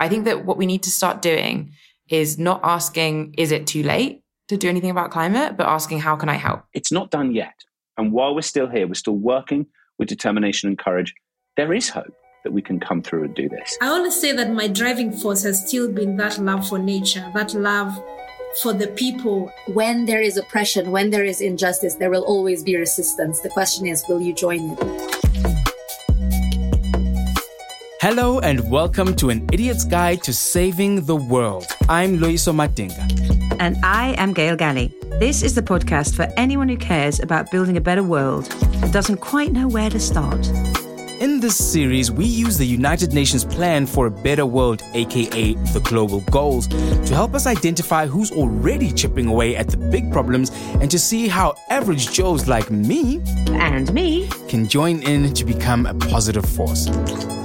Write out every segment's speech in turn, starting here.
I think that what we need to start doing is not asking, is it too late to do anything about climate, but asking, how can I help? It's not done yet. And while we're still here, we're still working with determination and courage. There is hope that we can come through and do this. I always say that my driving force has still been that love for nature, that love for the people. When there is oppression, when there is injustice, there will always be resistance. The question is, will you join it? Hello and welcome to an idiot's guide to saving the world. I'm Loyiso Madinga. And I am Gail Gallie. This is the podcast for anyone who cares about building a better world and doesn't quite know where to start. In this series, we use the United Nations Plan for a Better World, aka the Global Goals, to help us identify who's already chipping away at the big problems and to see how average Joes like me and me can join in to become a positive force.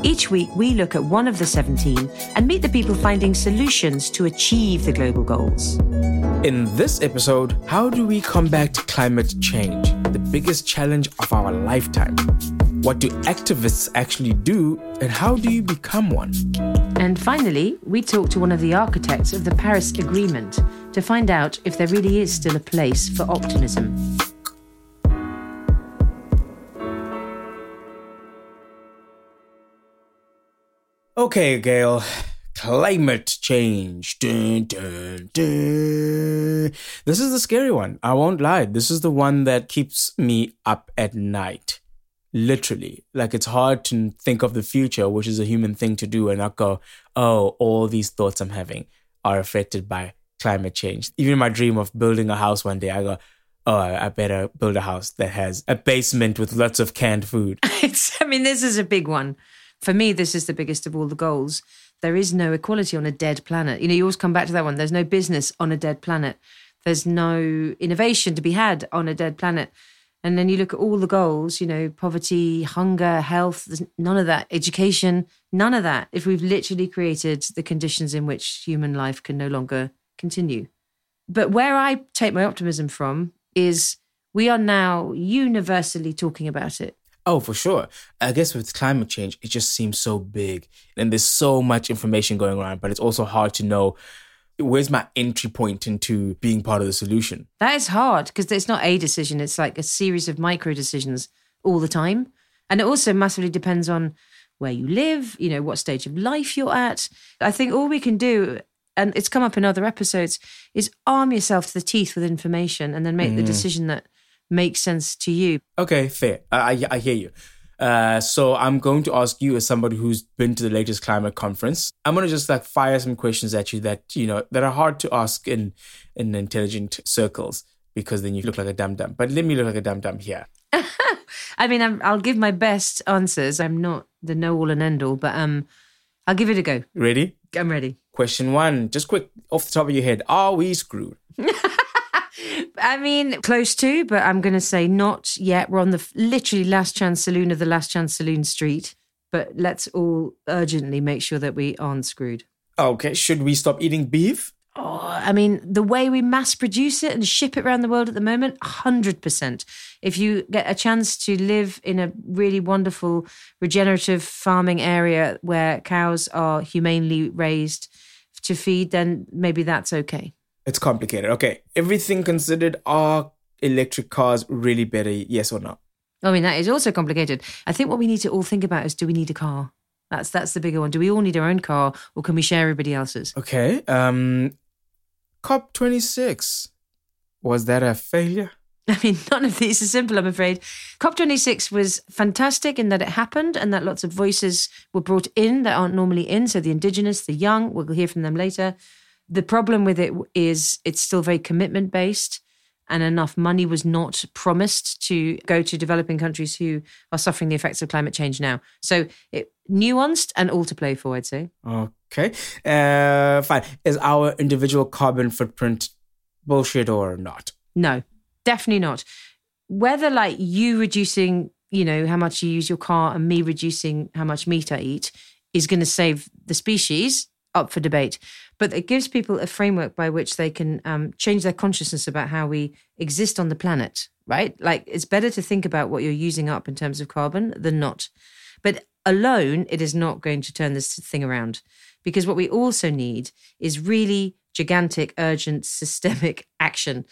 Each week, we look at one of the 17 and meet the people finding solutions to achieve the global goals. In this episode, how do we combat climate change, the biggest challenge of our lifetime? What do activists actually do, and how do you become one? And finally, we talk to one of the architects of the Paris Agreement to find out if there really is still a place for optimism. Okay, Gail. Climate change. Dun, dun, dun. This is the scary one. I won't lie. This is the one that keeps me up at night literally like it's hard to think of the future which is a human thing to do and not go oh all these thoughts i'm having are affected by climate change even my dream of building a house one day i go oh i better build a house that has a basement with lots of canned food it's, i mean this is a big one for me this is the biggest of all the goals there is no equality on a dead planet you know you always come back to that one there's no business on a dead planet there's no innovation to be had on a dead planet and then you look at all the goals, you know, poverty, hunger, health, there's none of that, education, none of that. If we've literally created the conditions in which human life can no longer continue. But where I take my optimism from is we are now universally talking about it. Oh, for sure. I guess with climate change, it just seems so big and there's so much information going around, but it's also hard to know where's my entry point into being part of the solution? That is hard because it's not a decision, it's like a series of micro decisions all the time. And it also massively depends on where you live, you know, what stage of life you're at. I think all we can do, and it's come up in other episodes, is arm yourself to the teeth with information and then make mm. the decision that makes sense to you. Okay, fair. I, I hear you. Uh, so I'm going to ask you as somebody who's been to the latest climate conference. I'm going to just like fire some questions at you that you know that are hard to ask in in intelligent circles because then you look like a dum dum. But let me look like a dum dum here. I mean, i will give my best answers. I'm not the know all and end all, but um, I'll give it a go. Ready? I'm ready. Question one, just quick off the top of your head: Are we screwed? I mean, close to, but I'm going to say not yet. We're on the literally last chance saloon of the last chance saloon street, but let's all urgently make sure that we aren't screwed. Okay, should we stop eating beef? Oh, I mean, the way we mass produce it and ship it around the world at the moment, 100%. If you get a chance to live in a really wonderful regenerative farming area where cows are humanely raised to feed, then maybe that's okay. It's complicated. Okay. Everything considered, are electric cars really better? Yes or no? I mean, that is also complicated. I think what we need to all think about is do we need a car? That's that's the bigger one. Do we all need our own car or can we share everybody else's? Okay. Um COP26. Was that a failure? I mean, none of these are simple, I'm afraid. COP26 was fantastic in that it happened and that lots of voices were brought in that aren't normally in. So the indigenous, the young, we'll hear from them later. The problem with it is it's still very commitment based and enough money was not promised to go to developing countries who are suffering the effects of climate change now. So it nuanced and all to play for, I'd say. Okay. Uh, fine. Is our individual carbon footprint bullshit or not? No, definitely not. Whether like you reducing, you know, how much you use your car and me reducing how much meat I eat is going to save the species up for debate but it gives people a framework by which they can um, change their consciousness about how we exist on the planet, right? Like it's better to think about what you're using up in terms of carbon than not. But alone, it is not going to turn this thing around Because what we also need is really gigantic, urgent, systemic action,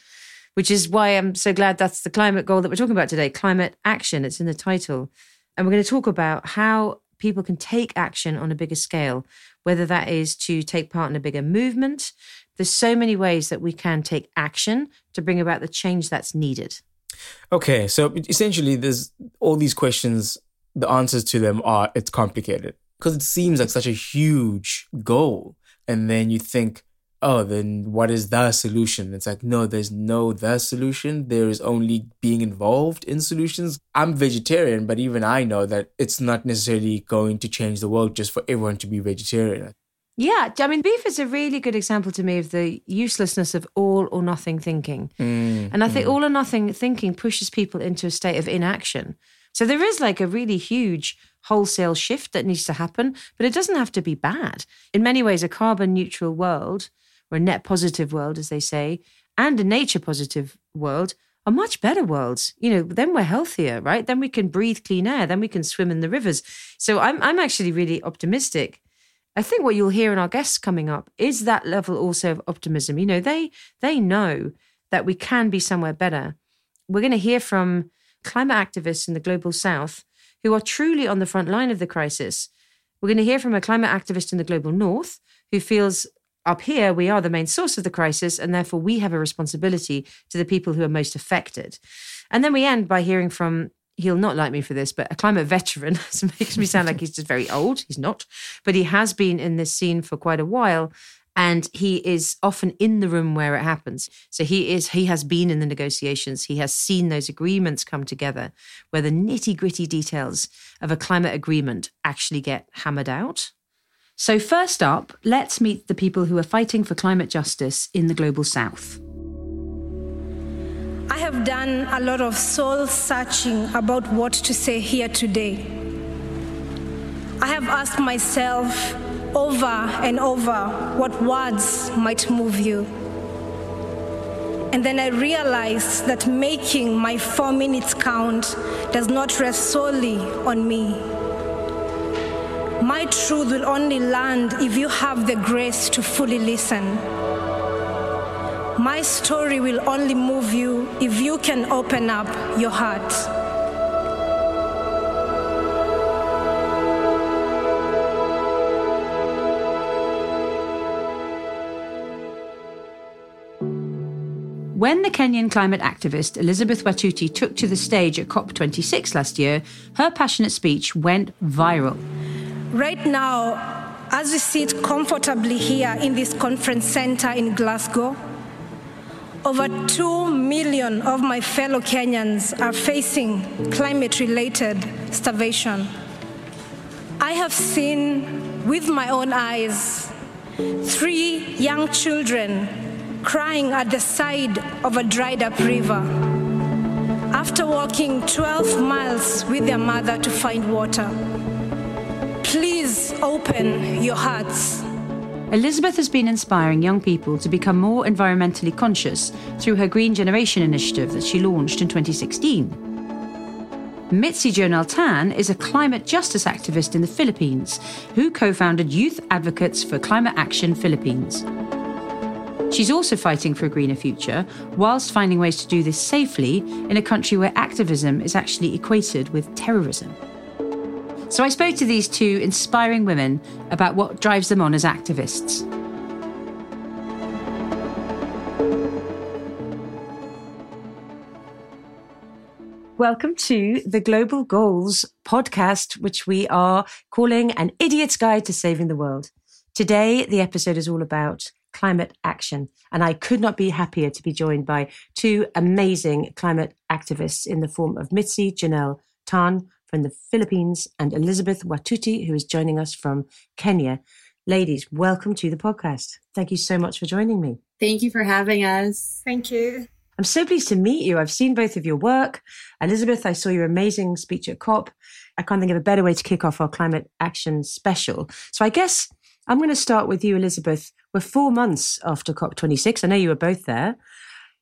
which is why I'm so glad that's the climate goal that we're talking about today climate action. It's in the title. And we're going to talk about how people can take action on a bigger scale, whether that is to take part in a bigger movement. There's so many ways that we can take action to bring about the change that's needed. Okay, so essentially, there's all these questions. The answers to them are it's complicated because it seems like such a huge goal, and then you think, oh, then what is the solution? It's like, no, there's no the solution. There is only being involved in solutions. I'm vegetarian, but even I know that it's not necessarily going to change the world just for everyone to be vegetarian. Yeah, I mean, beef is a really good example to me of the uselessness of all or nothing thinking. Mm, And I think all or nothing thinking pushes people into a state of inaction. So there is like a really huge wholesale shift that needs to happen, but it doesn't have to be bad. In many ways, a carbon neutral world, or a net positive world, as they say, and a nature positive world are much better worlds. You know, then we're healthier, right? Then we can breathe clean air, then we can swim in the rivers. So I'm I'm actually really optimistic. I think what you'll hear in our guests coming up is that level also of optimism. You know, they they know that we can be somewhere better. We're going to hear from climate activists in the global south who are truly on the front line of the crisis. We're going to hear from a climate activist in the global north who feels up here we are the main source of the crisis and therefore we have a responsibility to the people who are most affected. And then we end by hearing from he'll not like me for this, but a climate veteran. so makes me sound like he's just very old. He's not, but he has been in this scene for quite a while. And he is often in the room where it happens. So he is, he has been in the negotiations. He has seen those agreements come together where the nitty gritty details of a climate agreement actually get hammered out. So, first up, let's meet the people who are fighting for climate justice in the global south. I have done a lot of soul searching about what to say here today. I have asked myself over and over what words might move you. And then I realized that making my four minutes count does not rest solely on me. My truth will only land if you have the grace to fully listen. My story will only move you if you can open up your heart. When the Kenyan climate activist Elizabeth Wathuti took to the stage at COP26 last year, her passionate speech went viral. Right now, as we sit comfortably here in this conference center in Glasgow, over 2 million of my fellow Kenyans are facing climate related starvation. I have seen with my own eyes three young children crying at the side of a dried up river after walking 12 miles with their mother to find water. Please open your hearts. Elizabeth has been inspiring young people to become more environmentally conscious through her Green Generation initiative that she launched in 2016. Mitzi Jonelle Tan is a climate justice activist in the Philippines who co founded Youth Advocates for Climate Action Philippines. She's also fighting for a greener future, whilst finding ways to do this safely in a country where activism is actually equated with terrorism. So I spoke to these two inspiring women about what drives them on as activists. Welcome to the Global Goals podcast, which we are calling An Idiot's Guide to Saving the World. Today, the episode is all about climate action. And I could not be happier to be joined by two amazing climate activists in the form of Mitzi Jonelle Tan from the Philippines and Elizabeth Wathuti, who is joining us from Kenya. Ladies, welcome to the podcast. Thank you so much for joining me. Thank you for having us. Thank you. I'm so pleased to meet you. I've seen both of your work. Elizabeth, I saw your amazing speech at COP. I can't think of a better way to kick off our climate action special. So I guess I'm going to start with you, Elizabeth. We're four months after COP26. I know you were both there.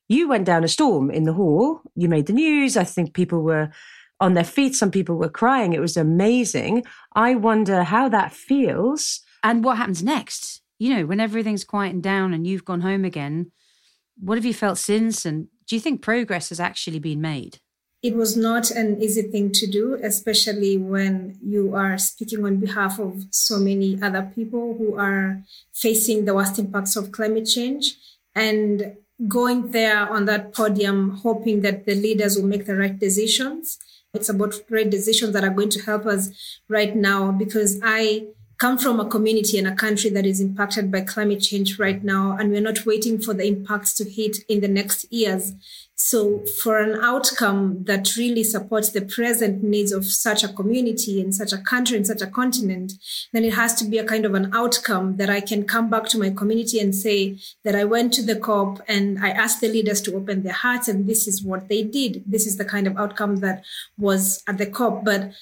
You went down a storm in the hall. You made the news. I think people were on their feet. Some people were crying. It was amazing. I wonder how that feels And what happens next? You know, when everything's quieting down and you've gone home again, what have you felt since? And do you think progress has actually been made? It was not an easy thing to do, especially when you are speaking on behalf of so many other people who are facing the worst impacts of climate change. And going there on that podium, hoping that the leaders will make the right decisions. It's about great decisions that are going to help us right now because I come from a community and a country that is impacted by climate change right now, and we're not waiting for the impacts to hit in the next years. So, for an outcome that really supports the present needs of such a community in such a country in such a continent, then it has to be a kind of an outcome that I can come back to my community and say that I went to the COP and I asked the leaders to open their hearts, and this is what they did. This is the kind of outcome that was at the COP. But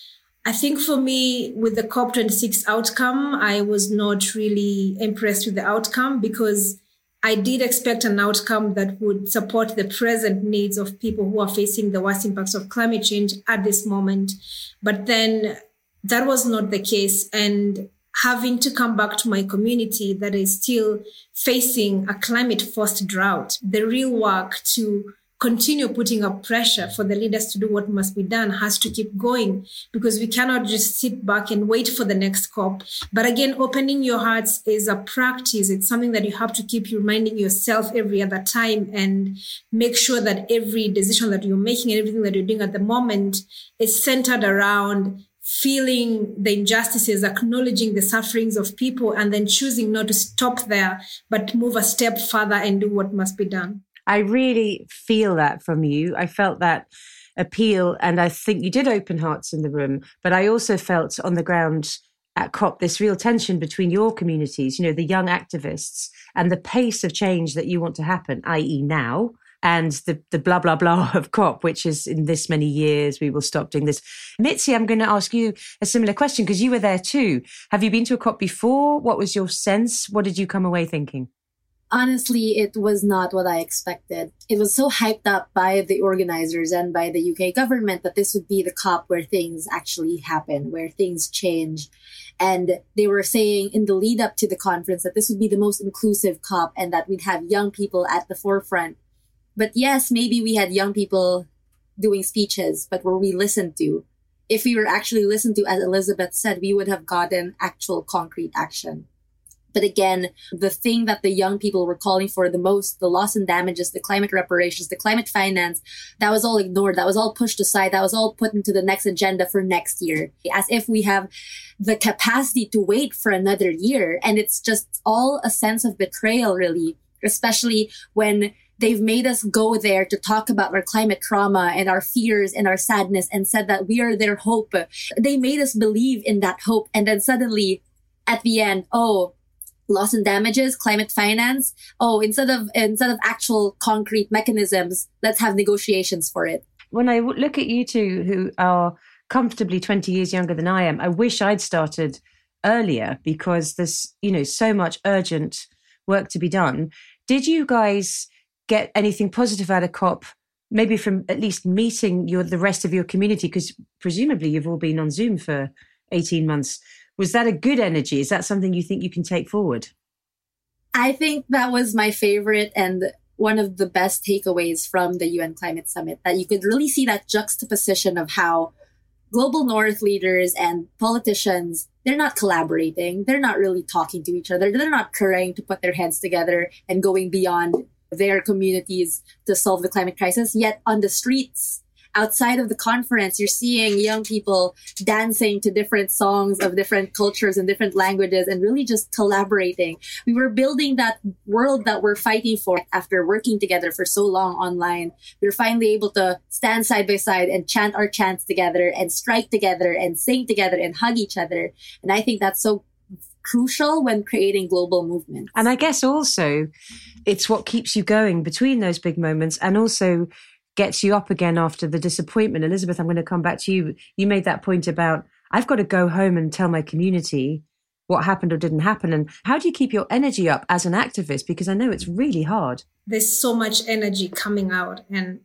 I think for me, with the COP26 outcome, I was not really impressed with the outcome because I did expect an outcome that would support the present needs of people who are facing the worst impacts of climate change at this moment. But then that was not the case. And having to come back to my community that is still facing a climate forced drought, the real work to continue putting up pressure for the leaders to do what must be done has to keep going because we cannot just sit back and wait for the next COP. But again, opening your hearts is a practice. It's something that you have to keep reminding yourself every other time and make sure that every decision that you're making and everything that you're doing at the moment is centered around feeling the injustices, acknowledging the sufferings of people, and then choosing not to stop there, but move a step further and do what must be done. I really feel that from you. I felt that appeal, and I think you did open hearts in the room. But I also felt on the ground at COP this real tension between your communities, you know, the young activists, and the pace of change that you want to happen, i.e., now. And the, the blah, blah, blah of COP, which is in this many years, we will stop doing this. Mitzi, I'm going to ask you a similar question because you were there too. Have you been to a COP before? What was your sense? What did you come away thinking? Honestly, it was not what I expected. It was so hyped up by the organizers and by the UK government that this would be the COP where things actually happen, where things change. And they were saying in the lead up to the conference that this would be the most inclusive COP and that we'd have young people at the forefront. But yes, maybe we had young people doing speeches, but were we listened to? If we were actually listened to, as Elizabeth said, we would have gotten actual concrete action. But again, the thing that the young people were calling for the most, the loss and damages, the climate reparations, the climate finance, that was all ignored. That was all pushed aside. That was all put into the next agenda for next year. As if we have the capacity to wait for another year. And it's just all a sense of betrayal, really, especially when they've made us go there to talk about our climate trauma and our fears and our sadness and said that we are their hope. They made us believe in that hope. And then suddenly at the end, oh, loss and damages, climate finance. Oh, instead of instead of actual concrete mechanisms, let's have negotiations for it. When I look at you two, who are comfortably twenty years younger than I am, I wish I'd started earlier because there's you know so much urgent work to be done. Did you guys get anything positive out of COP? Maybe from at least meeting your the rest of your community, because presumably you've all been on Zoom for eighteen months was that a good energy? Is that something you think you can take forward? I think that was my favorite and one of the best takeaways from the UN Climate Summit that you could really see that juxtaposition of how global north leaders and politicians they're not collaborating they're not really talking to each other they're not trying to put their heads together and going beyond their communities to solve the climate crisis yet on the streets outside of the conference, you're seeing young people dancing to different songs of different cultures and different languages and really just collaborating. We were building that world that we're fighting for after working together for so long online. We were finally able to stand side by side and chant our chants together and strike together and sing together and hug each other. And I think that's so crucial when creating global movements. And I guess also it's what keeps you going between those big moments and also gets you up again after the disappointment. Elizabeth, I'm going to come back to you. You made that point about I've got to go home and tell my community what happened or didn't happen. And how do you keep your energy up as an activist? Because I know it's really hard. There's so much energy coming out, and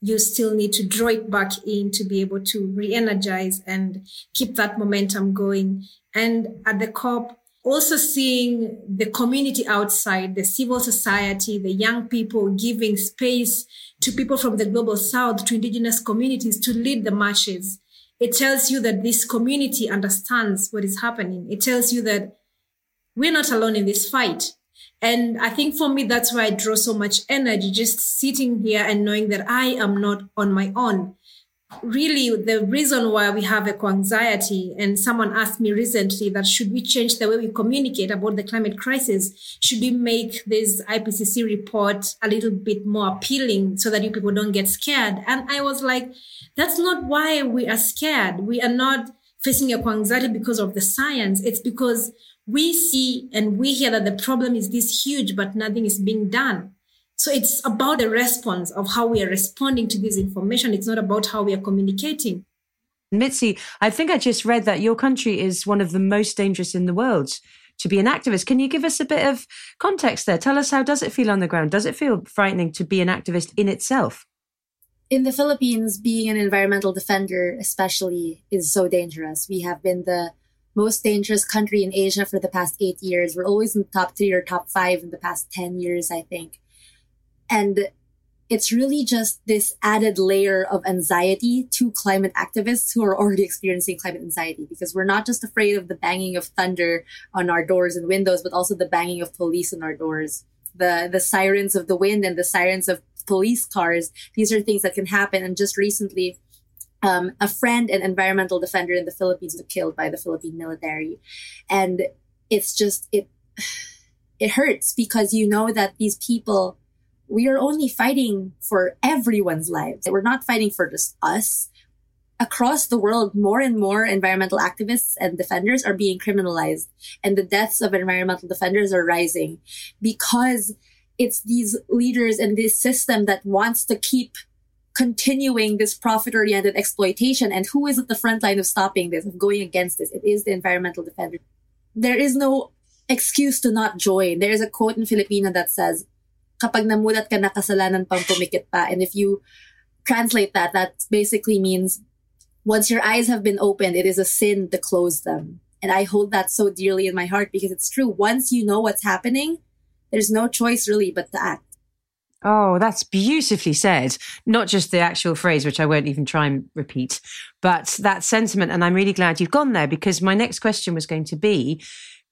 you still need to draw it back in to be able to re energize and keep that momentum going. And at the COP, also seeing the community outside, the civil society, the young people giving space to people from the global south, to indigenous communities to lead the marches. It tells you that this community understands what is happening. It tells you that we're not alone in this fight. And I think for me, that's why I draw so much energy, just sitting here and knowing that I am not on my own really the reason why we have eco-anxiety and someone asked me recently that should we change the way we communicate about the climate crisis? Should we make this ipcc report a little bit more appealing so that you people don't get scared? And i was like that's not why we are scared. We are not facing eco-anxiety because of the science. It's because we see and we hear that the problem is this huge but nothing is being done so it's about the response of how we are responding to this information. It's not about how we are communicating. Mitzi, I think I just read that your country is one of the most dangerous in the world to be an activist. Can you give us a bit of context there? Tell us how does it feel on the ground? Does it feel frightening to be an activist in itself? In the Philippines, being an environmental defender, especially, is so dangerous. We have been the most dangerous country in Asia for the past eight years. We're always in the top three or top five in the past 10 years, I think. And it's really just this added layer of anxiety to climate activists who are already experiencing climate anxiety because we're not just afraid of the banging of thunder on our doors and windows, but also the banging of police on our doors, the, the sirens of the wind and the sirens of police cars. These are things that can happen. And just recently, um, a friend and environmental defender in the Philippines was killed by the Philippine military. And it's just, it, it hurts because you know that these people we are only fighting for everyone's lives. We're not fighting for just us. Across the world, more and more environmental activists and defenders are being criminalized and the deaths of environmental defenders are rising because it's these leaders and this system that wants to keep continuing this profit oriented exploitation. And who is at the front line of stopping this, of going against this? It is the environmental defender. There is no excuse to not join. There is a quote in Filipino that says, kapag namulat ka na kasalanan pang pumikit pa. And if you translate that, that basically means once your eyes have been opened, it is a sin to close them. And I hold that so dearly in my heart because it's true. Once you know what's happening, there's no choice really but to act. Oh, that's beautifully said. Not just the actual phrase, which I won't even try and repeat, but that sentiment. And I'm really glad you've gone there because my next question was going to be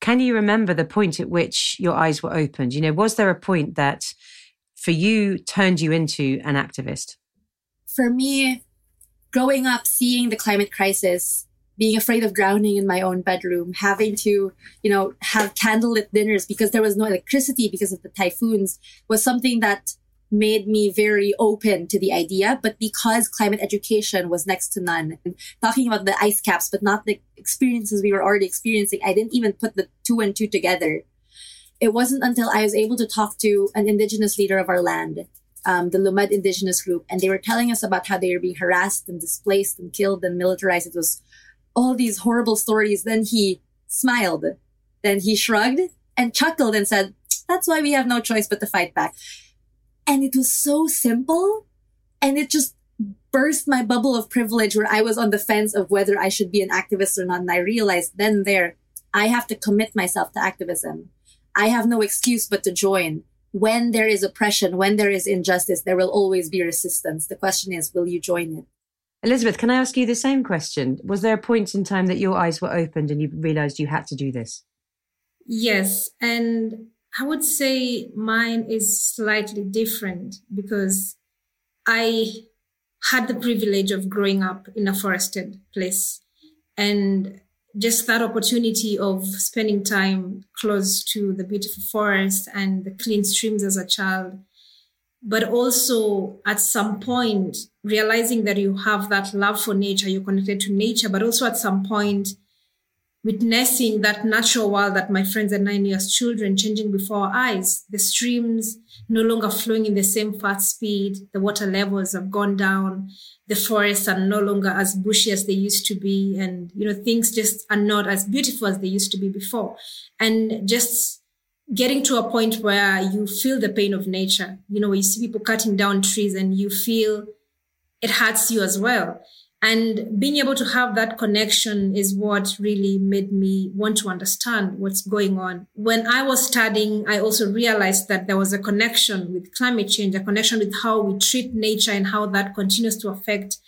can you remember the point at which your eyes were opened? You know, was there a point that for you turned you into an activist? For me, growing up, seeing the climate crisis, being afraid of drowning in my own bedroom, having to, you know, have candlelit dinners because there was no electricity because of the typhoons was something that made me very open to the idea. But because climate education was next to none, and talking about the ice caps, but not the experiences we were already experiencing, I didn't even put the two and two together. It wasn't until I was able to talk to an indigenous leader of our land, um, the Lumad indigenous group, and they were telling us about how they were being harassed and displaced and killed and militarized. It was all these horrible stories. Then he smiled. Then he shrugged and chuckled and said, that's why we have no choice but to fight back. And it was so simple. And it just burst my bubble of privilege where I was on the fence of whether I should be an activist or not. And I realized then there, I have to commit myself to activism. I have no excuse but to join. When there is oppression, when there is injustice, there will always be resistance. The question is, will you join it? Elizabeth, can I ask you the same question? Was there a point in time that your eyes were opened and you realized you had to do this? Yes. And I would say mine is slightly different because I had the privilege of growing up in a forested place. And just that opportunity of spending time close to the beautiful forest and the clean streams as a child but also at some point realizing that you have that love for nature you're connected to nature but also at some point witnessing that natural world that my friends and I knew as children changing before our eyes. The streams no longer flowing in the same fast speed. The water levels have gone down. The forests are no longer as bushy as they used to be. And, you know, things just are not as beautiful as they used to be before. And just getting to a point where you feel the pain of nature, you know, where you see people cutting down trees and you feel it hurts you as well And being able to have that connection is what really made me want to understand what's going on. When I was studying, I also realized that there was a connection with climate change, a connection with how we treat nature and how that continues to affect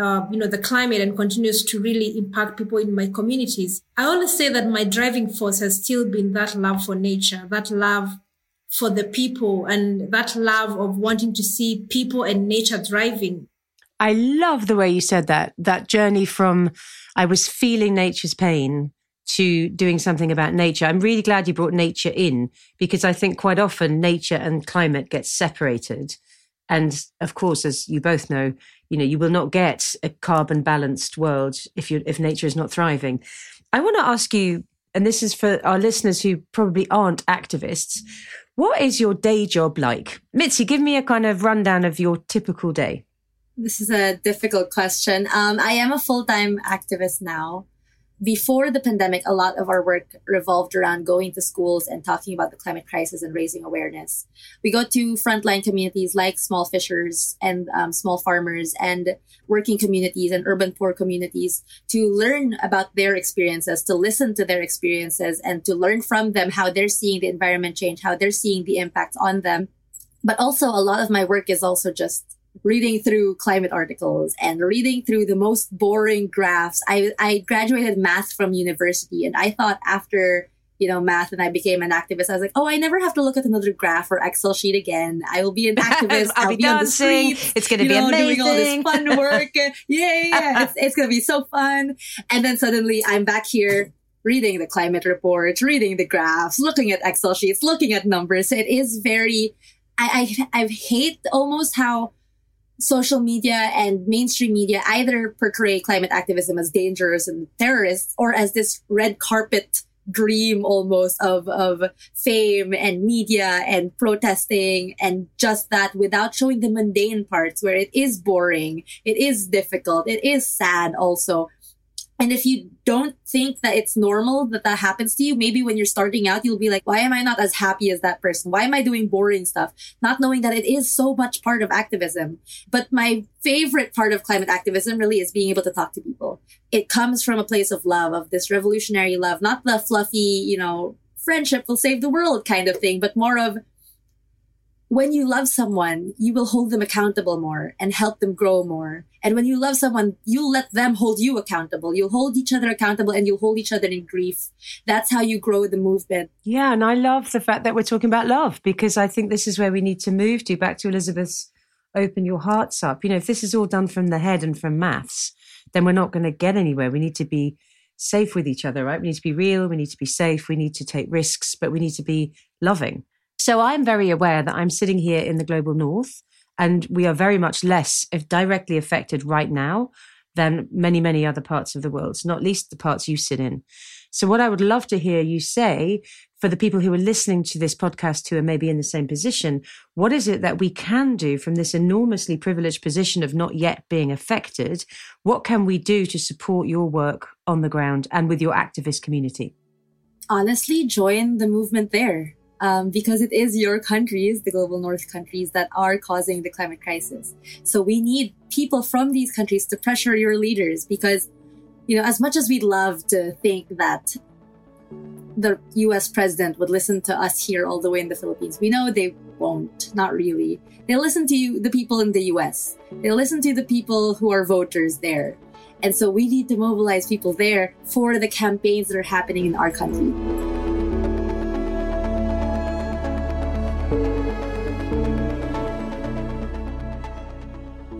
uh, you know, the climate and continues to really impact people in my communities. I always say that my driving force has still been that love for nature, that love for the people and that love of wanting to see people and nature thriving. I love the way you said that, that journey from I was feeling nature's pain to doing something about nature. I'm really glad you brought nature in because I think quite often nature and climate get separated. And of course, as you both know, you know, you will not get a carbon balanced world if you if nature is not thriving. I want to ask you, and this is for our listeners who probably aren't activists, what is your day job like? Mitzi, give me a kind of rundown of your typical day. This is a difficult question. Um, I am a full time activist now before the pandemic, a lot of our work revolved around going to schools and talking about the climate crisis and raising awareness. We go to frontline communities like small fishers and um, small farmers and working communities and urban poor communities to learn about their experiences, to listen to their experiences and to learn from them how they're seeing the environment change, how they're seeing the impact on them. But also a lot of my work is also just reading through climate articles and reading through the most boring graphs. I, I graduated math from university and I thought after, you know, math and I became an activist, I was like, oh, I never have to look at another graph or Excel sheet again. I will be an activist. I'll, I'll, be, be on the street. It's going to be know, amazing. Doing all this fun work. yeah, yeah. It's, it's going to be so fun. And then suddenly I'm back here reading the climate reports, reading the graphs, looking at Excel sheets, looking at numbers. It is very, I, I, I hate almost how social media and mainstream media either portray climate activism as dangerous and terrorist or as this red carpet dream almost of, of fame and media and protesting and just that without showing the mundane parts where it is boring, it is difficult, it is sad also. And if you don't think that it's normal that that happens to you, maybe when you're starting out, you'll be like, why am I not as happy as that person? Why am I doing boring stuff? Not knowing that it is so much part of activism. But my favorite part of climate activism really is being able to talk to people. It comes from a place of love, of this revolutionary love, not the fluffy, you know, friendship will save the world kind of thing, but more of when you love someone, you will hold them accountable more and help them grow more. And when you love someone, you'll let them hold you accountable. You'll hold each other accountable and you'll hold each other in grief. That's how you grow the movement. Yeah. And I love the fact that we're talking about love because I think this is where we need to move to back to Elizabeth's open your hearts up. You know, if this is all done from the head and from maths, then we're not going to get anywhere. We need to be safe with each other, right? We need to be real. We need to be safe. We need to take risks, but we need to be loving. So I'm very aware that I'm sitting here in the global north and we are very much less if directly affected right now than many, many other parts of the world, not least the parts you sit in. So what I would love to hear you say for the people who are listening to this podcast who are maybe in the same position, what is it that we can do from this enormously privileged position of not yet being affected? What can we do to support your work on the ground and with your activist community? Honestly, join the movement there um, because it is your countries, the global north countries, that are causing the climate crisis. So we need people from these countries to pressure your leaders because, you know, as much as we'd love to think that the US president would listen to us here all the way in the Philippines, we know they won't, not really. They'll listen to you, the people in the US. They'll listen to the people who are voters there. And so we need to mobilize people there for the campaigns that are happening in our country.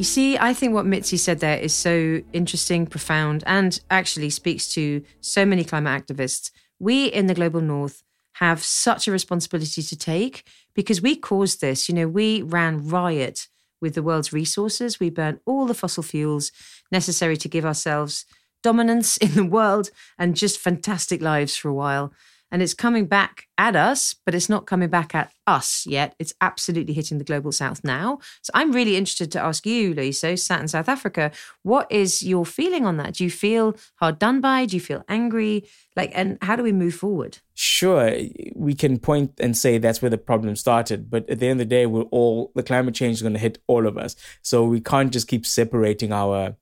You see, I think what Mitzi said there is so interesting, profound, and actually speaks to so many climate activists. We in the global north have such a responsibility to take because we caused this. You know, we ran riot with the world's resources. We burnt all the fossil fuels necessary to give ourselves dominance in the world and just fantastic lives for a while and it's coming back at us, but it's not coming back at us yet. It's absolutely hitting the global south now. So I'm really interested to ask you, Loyiso, sat in South Africa, what is your feeling on that? Do you feel hard done by? Do you feel angry? Like, and how do we move forward? Sure, we can point and say that's where the problem started, but at the end of the day, we're all the climate change is going to hit all of us. So we can't just keep separating our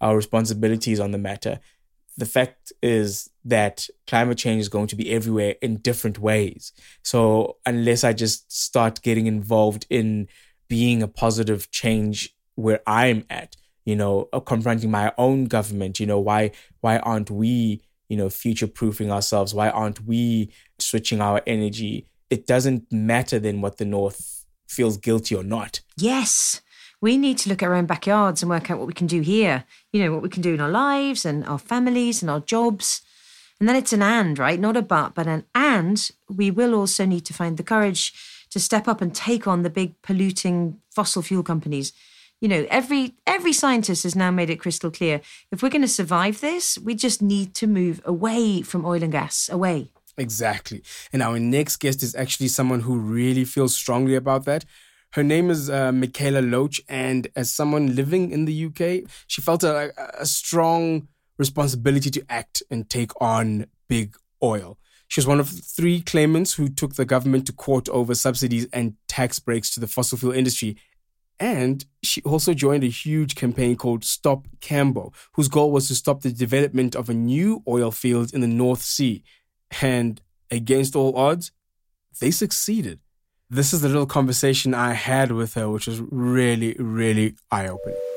our responsibilities on the matter. The fact is that climate change is going to be everywhere in different ways. So unless I just start getting involved in being a positive change where I'm at, you know, uh, confronting my own government, you know, why why aren't we, you know, future proofing ourselves? Why aren't we switching our energy? It doesn't matter then what the North feels guilty or not. Yes. We need to look at our own backyards and work out what we can do here. You know, what we can do in our lives and our families and our jobs. And then it's an and, right? Not a but, but an and. We will also need to find the courage to step up and take on the big polluting fossil fuel companies. You know, every every scientist has now made it crystal clear. If we're going to survive this, we just need to move away from oil and gas, away. Exactly. And our next guest is actually someone who really feels strongly about that. Her name is uh, Mikaela Loach, and as someone living in the UK, she felt a, a strong responsibility to act and take on big oil. She was one of three claimants who took the government to court over subsidies and tax breaks to the fossil fuel industry. And she also joined a huge campaign called Stop Cambo, whose goal was to stop the development of a new oil field in the North Sea. And against all odds, they succeeded this is the little conversation I had with her, which was really, really eye opening.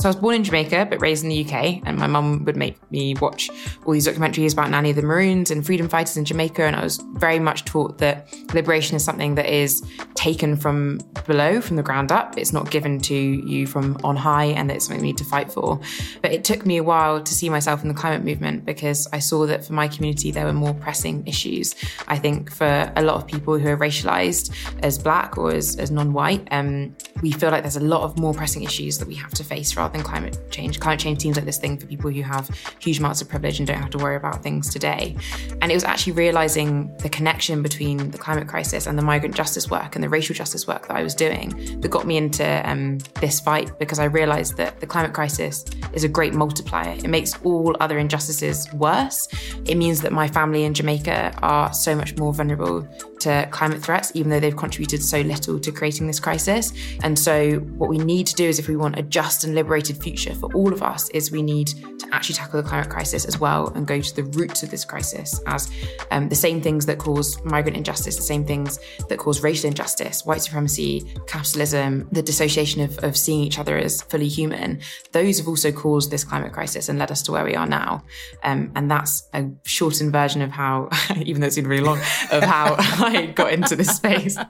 So I was born in Jamaica, but raised in the UK, and my mum would make me watch all these documentaries about Nanny the Maroons and freedom fighters in Jamaica, and I was very much taught that liberation is something that is taken from below, from the ground up. It's not given to you from on high, and that it's something we need to fight for. But it took me a while to see myself in the climate movement because I saw that for my community there were more pressing issues. I think for a lot of people who are racialized as black or as, as non-white, um, we feel like there's a lot of more pressing issues that we have to face rather than climate change. Climate change seems like this thing for people who have huge amounts of privilege and don't have to worry about things today. And it was actually realizing the connection between the climate crisis and the migrant justice work and the racial justice work that I was doing that got me into um, this fight because I realized that the climate crisis is a great multiplier. It makes all other injustices worse. It means that my family in Jamaica are so much more vulnerable to climate threats, even though they've contributed so little to creating this crisis. And so, what we need to do is, if we want a just and liberated future for all of us, is we need to actually tackle the climate crisis as well and go to the roots of this crisis as um, the same things that cause migrant injustice, the same things that cause racial injustice, white supremacy, capitalism, the dissociation of, of seeing each other as fully human. Those have also caused this climate crisis and led us to where we are now. Um, and that's a shortened version of how, even though it's been really long, of how. I got into this space.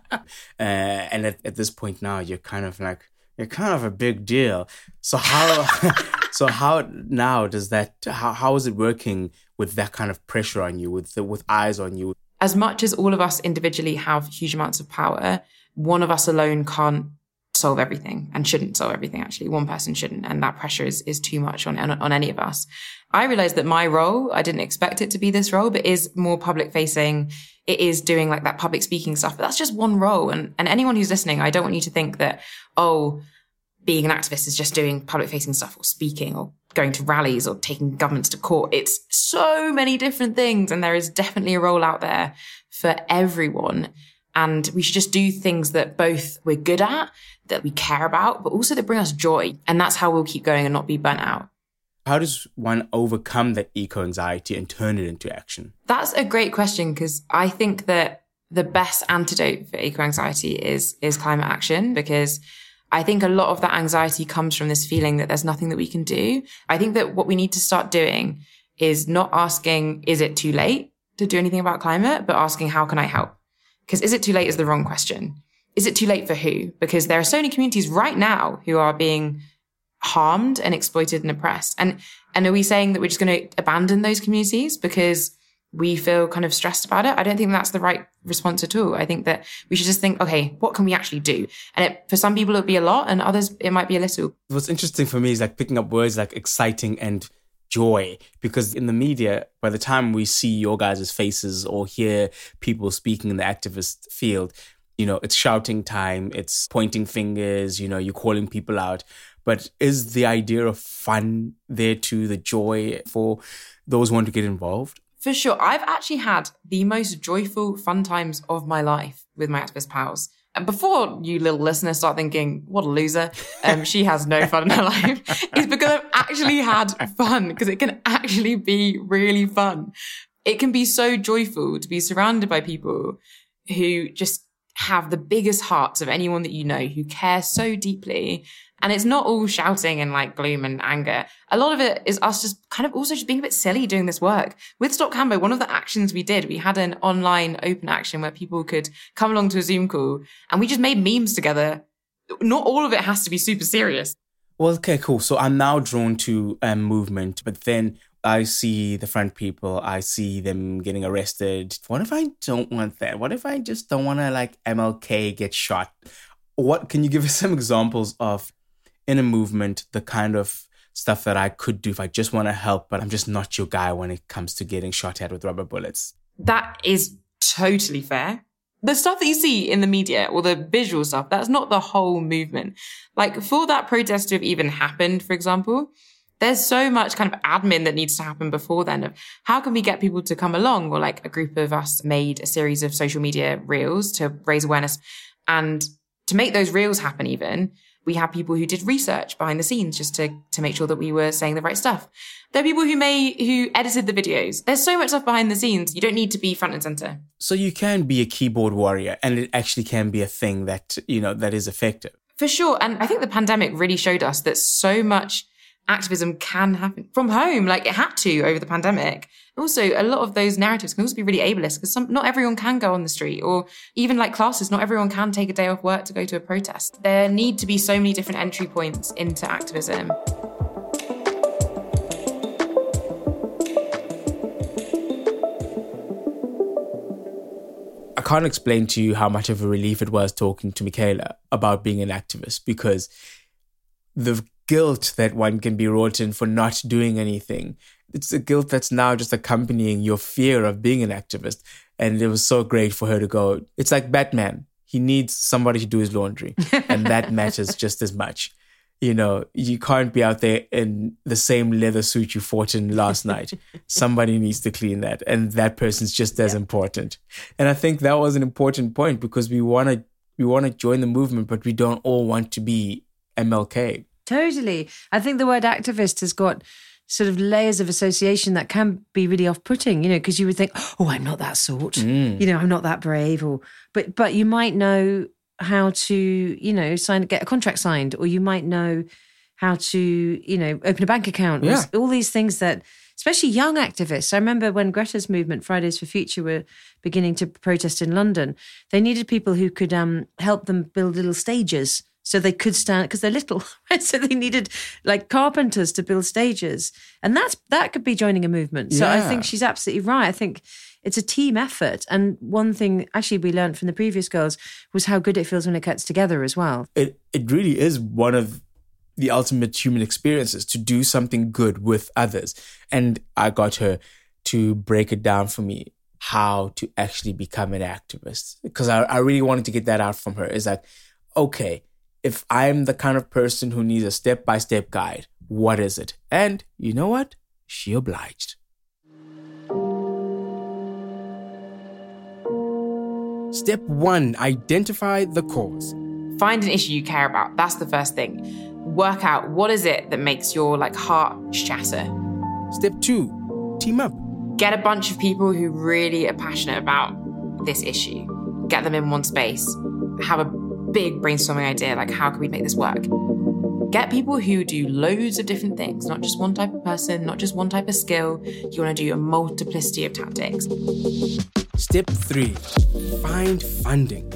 Uh, and at, at this point now, you're kind of like you're kind of a big deal. So how so how now does that how how is it working with that kind of pressure on you with the, with eyes on you? As much as all of us individually have huge amounts of power, one of us alone can't solve everything and shouldn't solve everything actually. One person shouldn't and that pressure is is too much on on any of us. I realized that my role i didn't expect it to be this role but is more public facing. It is doing like that public speaking stuff but that's just one role. And and anyone who's listening i don't want you to think that oh being an activist is just doing public facing stuff or speaking or going to rallies or taking governments to court. It's so many different things and there is definitely a role out there for everyone. And we should just do things that both we're good at, that we care about, but also that bring us joy. And that's how we'll keep going and not be burnt out. How does one overcome that eco anxiety and turn it into action? That's a great question because I think that the best antidote for eco anxiety is is climate action because I think a lot of that anxiety comes from this feeling that there's nothing that we can do. I think that what we need to start doing is not asking, is it too late to do anything about climate, but asking, how can I help? Because is it too late is the wrong question. Is it too late for who? Because there are so many communities right now who are being harmed and exploited and oppressed. And and are we saying that we're just going to abandon those communities because we feel kind of stressed about it? I don't think that's the right response at all. I think that we should just think, okay, what can we actually do? And it, for some people, it'll be a lot, and others, it might be a little. What's interesting for me is like picking up words like exciting and joy because in the media by the time we see your guys' faces or hear people speaking in the activist field you know it's shouting time it's pointing fingers you know you're calling people out. But is the idea of fun there too the joy for those who want to get involved? For sure. I've actually had the most joyful fun times of my life with my activist pals. And before you little listeners start thinking, what a loser, um, she has no fun in her life, it's because I've actually had fun because it can actually be really fun. It can be so joyful to be surrounded by people who just have the biggest hearts of anyone that you know who care so deeply and it's not all shouting and like gloom and anger. A lot of it is us just kind of also just being a bit silly doing this work. With Stop Cambo, one of the actions we did, we had an online open action where people could come along to a Zoom call and we just made memes together. Not all of it has to be super serious. Well, okay, cool. So I'm now drawn to um, movement, but then I see the front people, I see them getting arrested. What if I don't want that? What if I just don't want to like MLK get shot? What can you give us some examples of in a movement the kind of stuff that I could do if I just want to help, but I'm just not your guy when it comes to getting shot at with rubber bullets. That is totally fair. The stuff that you see in the media or the visual stuff, that's not the whole movement. Like for that protest to have even happened, for example, there's so much kind of admin that needs to happen before then of how can we get people to come along or like a group of us made a series of social media reels to raise awareness and to make those reels happen even we had people who did research behind the scenes just to, to make sure that we were saying the right stuff. There are people who may, who edited the videos. There's so much stuff behind the scenes. You don't need to be front and center. So you can be a keyboard warrior and it actually can be a thing that, you know, that is effective. For sure. And I think the pandemic really showed us that so much activism can happen from home, like it had to over the pandemic. Also, a lot of those narratives can also be really ableist because some, not everyone can go on the street or even like classes, not everyone can take a day off work to go to a protest. There need to be so many different entry points into activism. I can't explain to you how much of a relief it was talking to Mikaela about being an activist because the guilt that one can be wrought in for not doing anything. It's a guilt that's now just accompanying your fear of being an activist. And it was so great for her to go. It's like Batman. He needs somebody to do his laundry, and that matters just as much. You know, you can't be out there in the same leather suit you fought in last night. Somebody needs to clean that, and that person's just as yeah. important. And I think that was an important point because we want to we want to join the movement, but we don't all want to be MLK. Totally. I think the word activist has got sort of layers of association that can be really off-putting, you know, because you would think, "Oh, I'm not that sort." Mm. You know, I'm not that brave or but but you might know how to, you know, sign get a contract signed or you might know how to, you know, open a bank account. Yeah. All these things that especially young activists. I remember when Greta's movement, Fridays for Future, were beginning to protest in London, they needed people who could um, help them build little stages so they could stand because they're little right? so they needed like carpenters to build stages. And that's that could be joining a movement. So yeah. i think she's absolutely right. I think it's a team effort. And one thing actually we learned from the previous girls was how good it feels when it gets together as well. It it really is one of the ultimate human experiences to do something good with others. And i got her to break it down for me how to actually become an activist. Because I, I really wanted to get that out from her. Is like okay if I'm the kind of person who needs a step by step guide, what is it? And you know what? She obliged. Step one identify the cause. Find an issue you care about. That's the first thing. Work out what is it that makes your like heart shatter. Step two team up. Get a bunch of people who really are passionate about this issue. Get them in one space. Have a big brainstorming idea like, how can we make this work? Get people who do loads of different things, not just one type of person, not just one type of skill. You want to do a multiplicity of tactics. Step three find funding.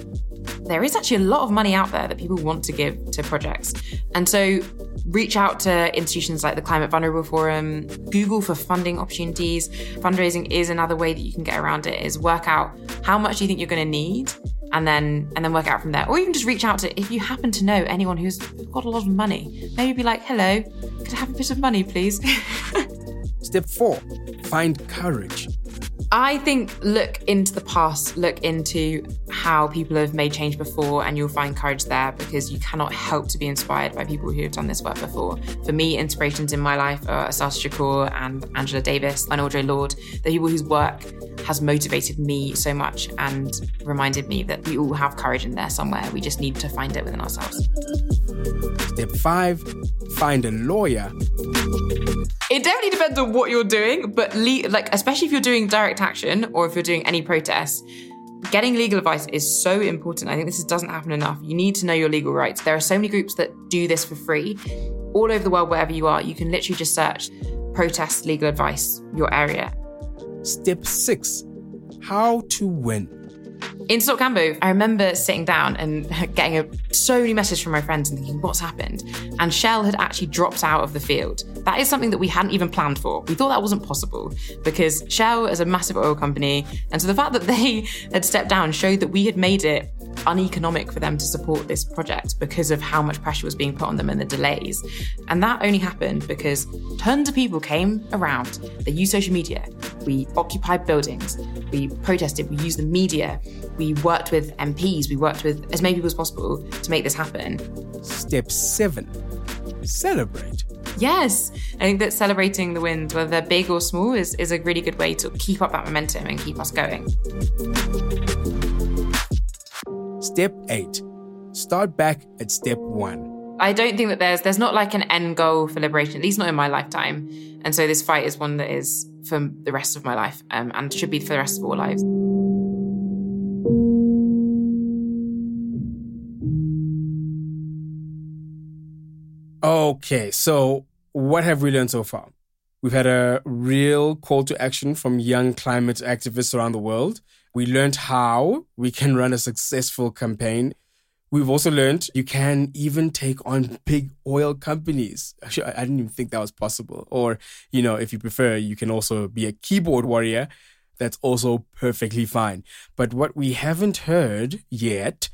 There is actually a lot of money out there that people want to give to projects. And so reach out to institutions like the Climate Vulnerable Forum, Google for funding opportunities. Fundraising is another way that you can get around it is work out how much you think you're going to need and then and then work out from there. Or even just reach out to if you happen to know anyone who's got a lot of money. Maybe be like, "Hello, could I have a bit of money, please?" Step 4. Find courage. I think look into the past, look into how people have made change before, and you'll find courage there because you cannot help to be inspired by people who have done this work before. For me, inspirations in my life are Assata Shakur and Angela Davis and Audre Lorde, the people whose work has motivated me so much and reminded me that we all have courage in there somewhere. We just need to find it within ourselves. Step five find a lawyer. It definitely depends on what you're doing, but le- like especially if you're doing direct action or if you're doing any protests, getting legal advice is so important. I think this doesn't happen enough. You need to know your legal rights. There are so many groups that do this for free. All over the world, wherever you are, you can literally just search protest legal advice, your area. Step six how to win. In Stop Cambo, I remember sitting down and getting a, so many messages from my friends and thinking, what's happened? And Shell had actually dropped out of the field. That is something that we hadn't even planned for. We thought that wasn't possible because Shell is a massive oil company. And so the fact that they had stepped down showed that we had made it uneconomic for them to support this project because of how much pressure was being put on them and the delays. And that only happened because tons of people came around. They used social media. We occupied buildings. We protested. We used the media. We worked with MPs. We worked with as many people as possible to make this happen. Step seven celebrate. Yes, I think that celebrating the wins, whether they're big or small, is, is a really good way to keep up that momentum and keep us going. Step eight start back at step one. I don't think that there's there's not like an end goal for liberation, at least not in my lifetime. And so this fight is one that is for the rest of my life um, and should be for the rest of our lives. Okay, so what have we learned so far? We've had a real call to action from young climate activists around the world. We learned how we can run a successful campaign. We've also learned you can even take on big oil companies. Actually, I didn't even think that was possible. Or, you know, if you prefer, you can also be a keyboard warrior. That's also perfectly fine. But what we haven't heard yet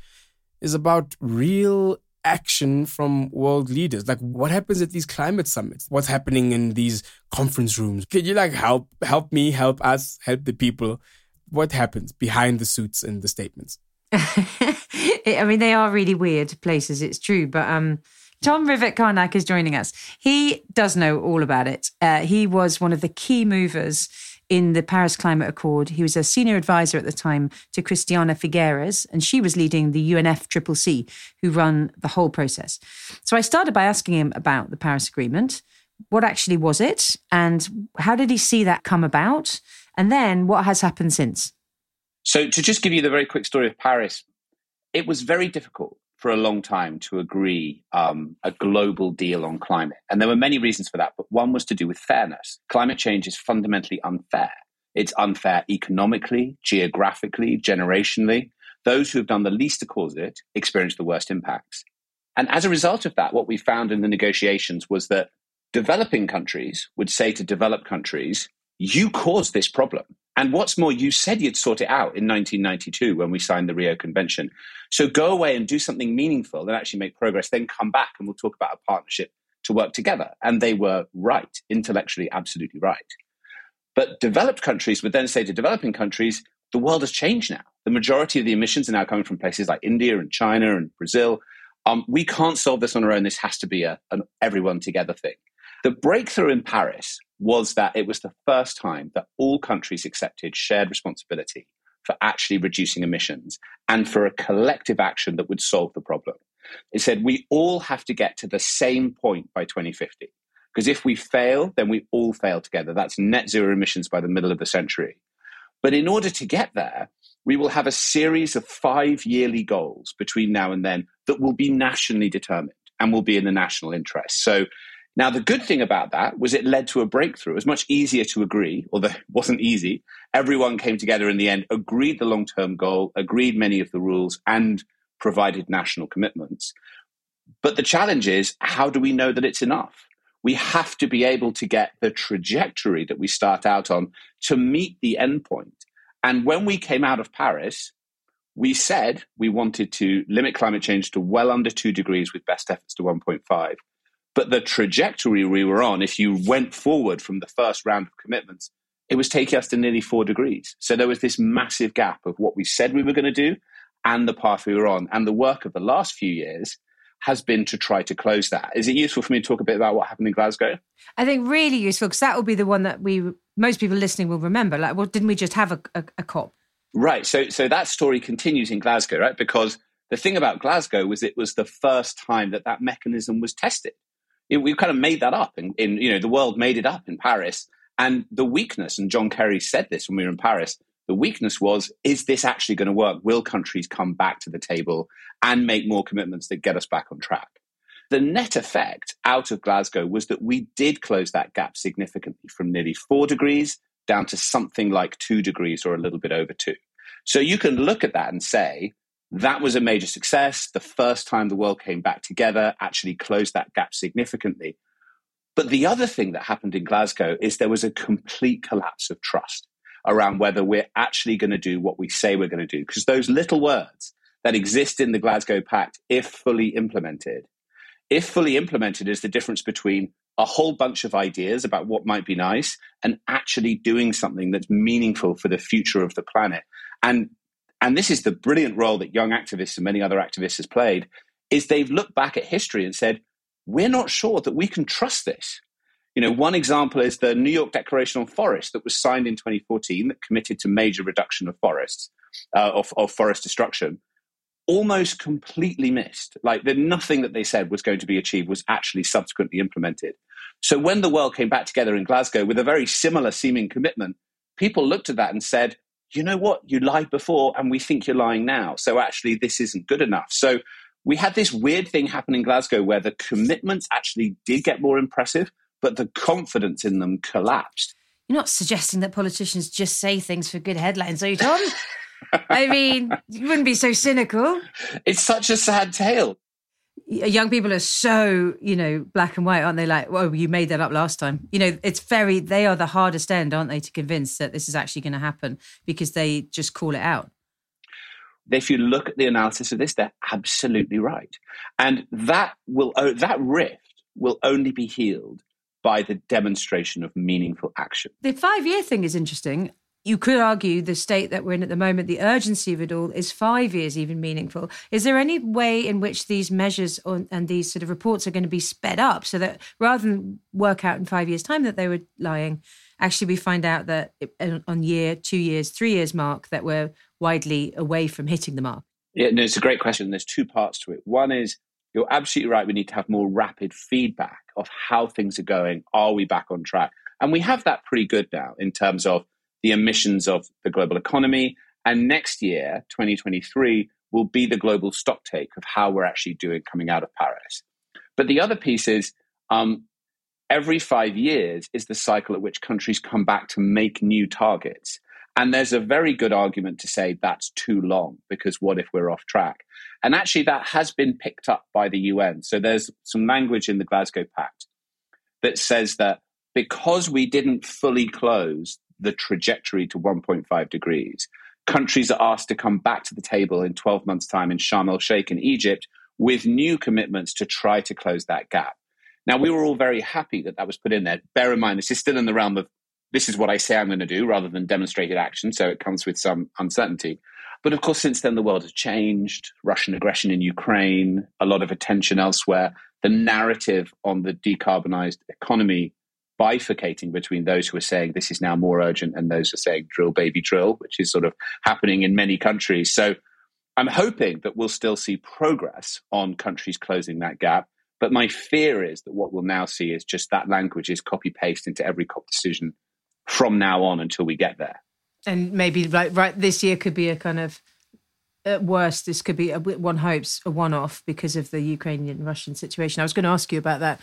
is about real action from world leaders? Like what happens at these climate summits? What's happening in these conference rooms? Can you like help help me, help us, help the people? What happens behind the suits and the statements? I mean, they are really weird places. It's true, but um, Tom Rivett-Carnac is joining us. He does know all about it. Uh, he was one of the key movers in the Paris Climate Accord. He was a senior advisor at the time to Christiana Figueres, and she was leading the UNFCCC, who run the whole process. So I started by asking him about the Paris Agreement. What actually was it? And how did he see that come about? And then what has happened since? So, to just give you the very quick story of Paris, it was very difficult for a long time to agree um, a global deal on climate. And there were many reasons for that, but one was to do with fairness. Climate change is fundamentally unfair. It's unfair economically, geographically, generationally. Those who have done the least to cause it experience the worst impacts. And as a result of that, what we found in the negotiations was that developing countries would say to developed countries, you caused this problem. And what's more, you said you'd sort it out in 1992 when we signed the Rio Convention. So go away and do something meaningful and actually make progress, then come back and we'll talk about a partnership to work together. And they were right, intellectually, absolutely right. But developed countries would then say to developing countries, the world has changed now. The majority of the emissions are now coming from places like India and China and Brazil. Um, we can't solve this on our own. This has to be a, an everyone together thing. The breakthrough in Paris was that it was the first time that all countries accepted shared responsibility for actually reducing emissions and for a collective action that would solve the problem. It said we all have to get to the same point by 2050. Because if we fail, then we all fail together. That's net zero emissions by the middle of the century. But in order to get there, we will have a series of five yearly goals between now and then that will be nationally determined and will be in the national interest. So now, the good thing about that was it led to a breakthrough. It was much easier to agree, although it wasn't easy. Everyone came together in the end, agreed the long term goal, agreed many of the rules, and provided national commitments. But the challenge is how do we know that it's enough? We have to be able to get the trajectory that we start out on to meet the endpoint. And when we came out of Paris, we said we wanted to limit climate change to well under two degrees with best efforts to 1.5. But the trajectory we were on, if you went forward from the first round of commitments it was taking us to nearly four degrees. So there was this massive gap of what we said we were going to do and the path we were on. And the work of the last few years has been to try to close that. Is it useful for me to talk a bit about what happened in Glasgow? I think really useful because that will be the one that we most people listening will remember. Like, well, didn't we just have a, a, a COP? Right. So, so that story continues in Glasgow, right? Because the thing about Glasgow was it was the first time that that mechanism was tested. It, we kind of made that up, in, in you know the world made it up in Paris, and the weakness. And John Kerry said this when we were in Paris. The weakness was: is this actually going to work? Will countries come back to the table and make more commitments that get us back on track? The net effect out of Glasgow was that we did close that gap significantly from nearly four degrees down to something like two degrees or a little bit over two. So you can look at that and say, that was a major success. The first time the world came back together actually closed that gap significantly. But the other thing that happened in Glasgow is there was a complete collapse of trust around whether we're actually going to do what we say we're going to do. Because those little words that exist in the Glasgow Pact, if fully implemented, if fully implemented, is the difference between a whole bunch of ideas about what might be nice and actually doing something that's meaningful for the future of the planet. And and this is the brilliant role that young activists and many other activists has played is they've looked back at history and said we're not sure that we can trust this. You know one example is the new york declaration on forests that was signed in 2014 that committed to major reduction of forests uh, of, of forest destruction almost completely missed. Like the nothing that they said was going to be achieved was actually subsequently implemented. So when the world came back together in glasgow with a very similar seeming commitment people looked at that and said you know what, you lied before and we think you're lying now. So actually, this isn't good enough. So we had this weird thing happen in Glasgow where the commitments actually did get more impressive, but the confidence in them collapsed. You're not suggesting that politicians just say things for good headlines, are you, Tom? I mean, you wouldn't be so cynical. It's such a sad tale young people are so you know black and white aren't they? Like well you made that up last time. You know it's very they are the hardest end aren't they to convince that this is actually going to happen because they just call it out. If you look at the analysis of this they're absolutely right. And that will that rift will only be healed by the demonstration of meaningful action. The five year thing is interesting you could argue the state that we're in at the moment, the urgency of it all, is five years even meaningful. Is there any way in which these measures on, and these sort of reports are going to be sped up so that rather than work out in five years' time that they were lying, actually we find out that on year, two years, three years mark that we're widely away from hitting the mark? Yeah, no, it's a great question. There's two parts to it. One is you're absolutely right. We need to have more rapid feedback of how things are going. Are we back on track? And we have that pretty good now in terms of the emissions of the global economy. And next year, 2023, will be the global stock take of how we're actually doing coming out of Paris. But the other piece is um, every five years is the cycle at which countries come back to make new targets. And there's a very good argument to say that's too long because what if we're off track? And actually, that has been picked up by the UN. So there's some language in the Glasgow Pact that says that because we didn't fully close the trajectory to 1.5 degrees. Countries are asked to come back to the table in 12 months' time in Sharm el Sheikh in Egypt with new commitments to try to close that gap. Now, we were all very happy that that was put in there. Bear in mind, this is still in the realm of this is what I say I'm going to do rather than demonstrated action. So it comes with some uncertainty. But of course, since then, the world has changed. Russian aggression in Ukraine, a lot of attention elsewhere. The narrative on the decarbonized economy bifurcating between those who are saying this is now more urgent and those who are saying drill baby drill, which is sort of happening in many countries. So I'm hoping that we'll still see progress on countries closing that gap. But my fear is that what we'll now see is just that language is copy paste into every COP decision from now on until we get there. And maybe right, right this year could be a kind of at worst, this could be a, one hopes a one off because of the Ukrainian Russian situation. I was going to ask you about that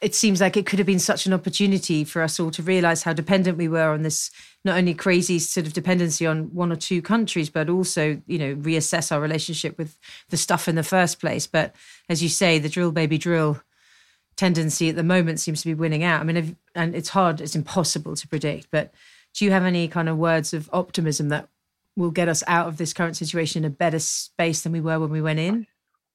it seems like it could have been such an opportunity for us all to realize how dependent we were on this not only crazy sort of dependency on one or two countries but also you know reassess our relationship with the stuff in the first place. But as you say the drill baby drill tendency at the moment seems to be winning out. I mean and it's hard it's impossible to predict but do you have any kind of words of optimism that will get us out of this current situation in a better space than we were when we went in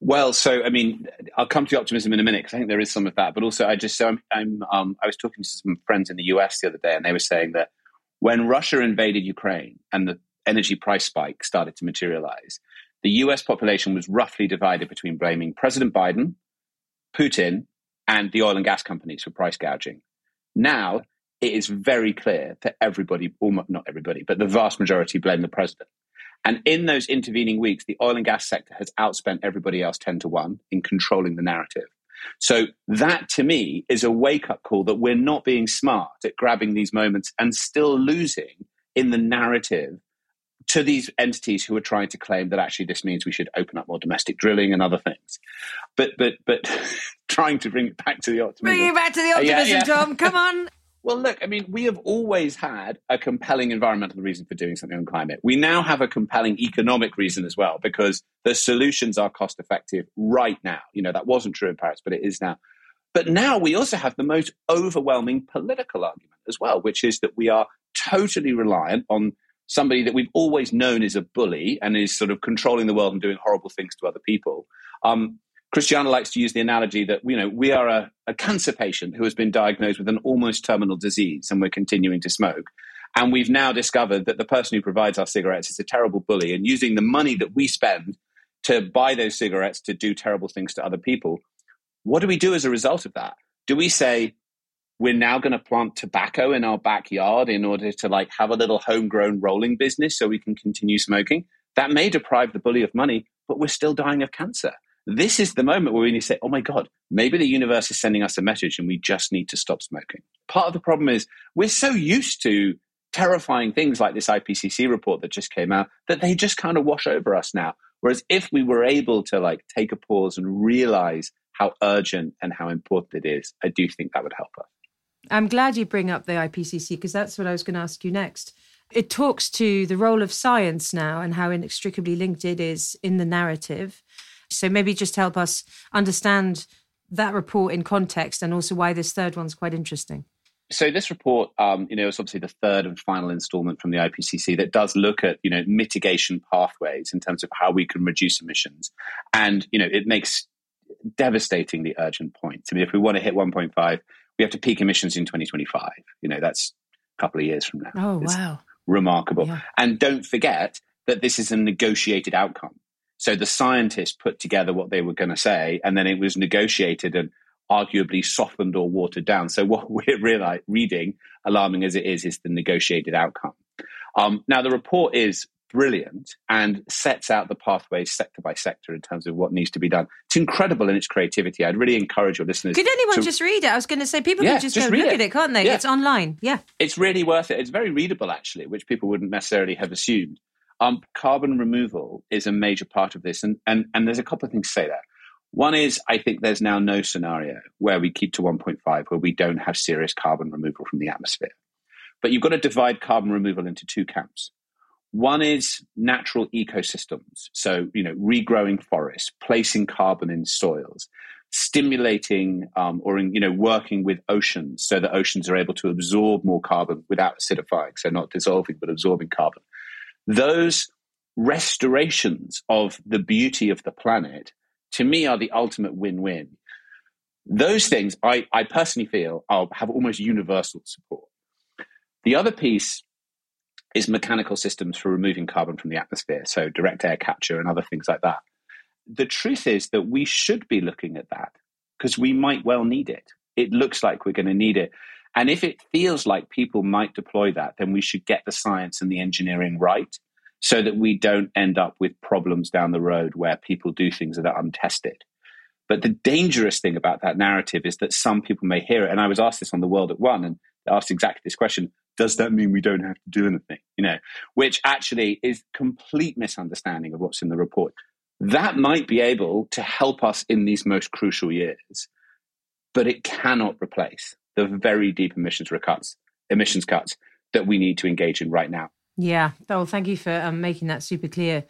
well, so I mean, I'll come to the optimism in a minute because I think there is some of that. But also, I just so I'm, I'm um, I was talking to some friends in the US the other day, and they were saying that When Russia invaded Ukraine and the energy price spike started to materialize, the US population was roughly divided between blaming President Biden, Putin, and the oil and gas companies for price gouging. Now, it is very clear that everybody, almost not everybody, but the vast majority blame the president. And in those intervening weeks, the oil and gas sector has outspent everybody else 10 to 1 in controlling the narrative. So that to me is a wake up call that we're not being smart at grabbing these moments and still losing in the narrative to these entities who are trying to claim that actually this means we should open up more domestic drilling and other things. But but but trying to bring it back to the optimism. Bring it back to the optimism, yeah, yeah. Tom. Come on. Well, look, I mean, we have always had a compelling environmental reason for doing something on climate. We now have a compelling economic reason as well because the solutions are cost effective right now. You know, that wasn't true in Paris, but it is now. But now we also have the most overwhelming political argument as well, which is that we are totally reliant on somebody that we've always known is a bully and is sort of controlling the world and doing horrible things to other people. Um, Christiana likes to use the analogy that you know we are a, a, cancer patient who has been diagnosed with an almost terminal disease and we're continuing to smoke. And we've now discovered that the person who provides our cigarettes is a terrible bully and using the money that we spend to buy those cigarettes to do terrible things to other people. What do we do as a result of that? Do we say we're now going to plant tobacco in our backyard in order to like have a little homegrown rolling business so we can continue smoking? That may deprive the bully of money, but we're still dying of cancer. This is the moment where we need to say, oh my God, maybe the universe is sending us a message and we just need to stop smoking. Part of the problem is we're so used to terrifying things like this IPCC report that just came out that they just kind of wash over us now. Whereas if we were able to like take a pause and realize how urgent and how important it is, I do think that would help us. I'm glad you bring up the IPCC because that's what I was going to ask you next. It talks to the role of science now and how inextricably linked it is in the narrative. So maybe just help us understand that report in context and also why this third one's quite interesting. So this report, um, you know, is obviously the third and final installment from the IPCC that does look at, you know, mitigation pathways in terms of how we can reduce emissions, and you know, it makes devastatingly urgent points. I mean, if we want to hit 1.5, we have to peak emissions in 2025. You know, that's a couple of years from now. Oh it's wow, remarkable! Yeah. And don't forget that this is a negotiated outcome. So the scientists put together what they were going to say, and then it was negotiated and arguably softened or watered down. So what we're really reading, alarming as it is, is the negotiated outcome. Um, now the report is brilliant and sets out the pathways sector by sector in terms of what needs to be done. It's incredible in its creativity. I'd really encourage your listeners. Could anyone to, just read it? I was going to say people Yeah, can just, just go look it. at it, can't they? Yeah. It's online. Yeah. It's really worth it. It's very readable, actually, which people wouldn't necessarily have assumed. Um, carbon removal is a major part of this, and, and and there's a couple of things to say there. One is I think there's now no scenario where we keep to 1.5 where we don't have serious carbon removal from the atmosphere. But you've got to divide carbon removal into two camps. One is natural ecosystems, so you know regrowing forests, placing carbon in soils, stimulating um, or in, you know working with oceans so that oceans are able to absorb more carbon without acidifying, so not dissolving but absorbing carbon. Those restorations of the beauty of the planet, to me, are the ultimate win-win. Those things, I, I personally feel, are, have almost universal support. The other piece is mechanical systems for removing carbon from the atmosphere, so direct air capture and other things like that. The truth is that we should be looking at that because we might well need it. It looks like we're going to need it. And if it feels like people might deploy that, then we should get the science and the engineering right so that we don't end up with problems down the road where people do things that are untested. But the dangerous thing about that narrative is that some people may hear it. And I was asked this on The World at One and asked exactly this question Does that mean we don't have to do anything? You know, which actually is complete misunderstanding of what's in the report. That might be able to help us in these most crucial years, but it cannot replace the very deep emissions cuts, emissions cuts that we need to engage in right now. Yeah. Oh, thank you for um, making that super clear.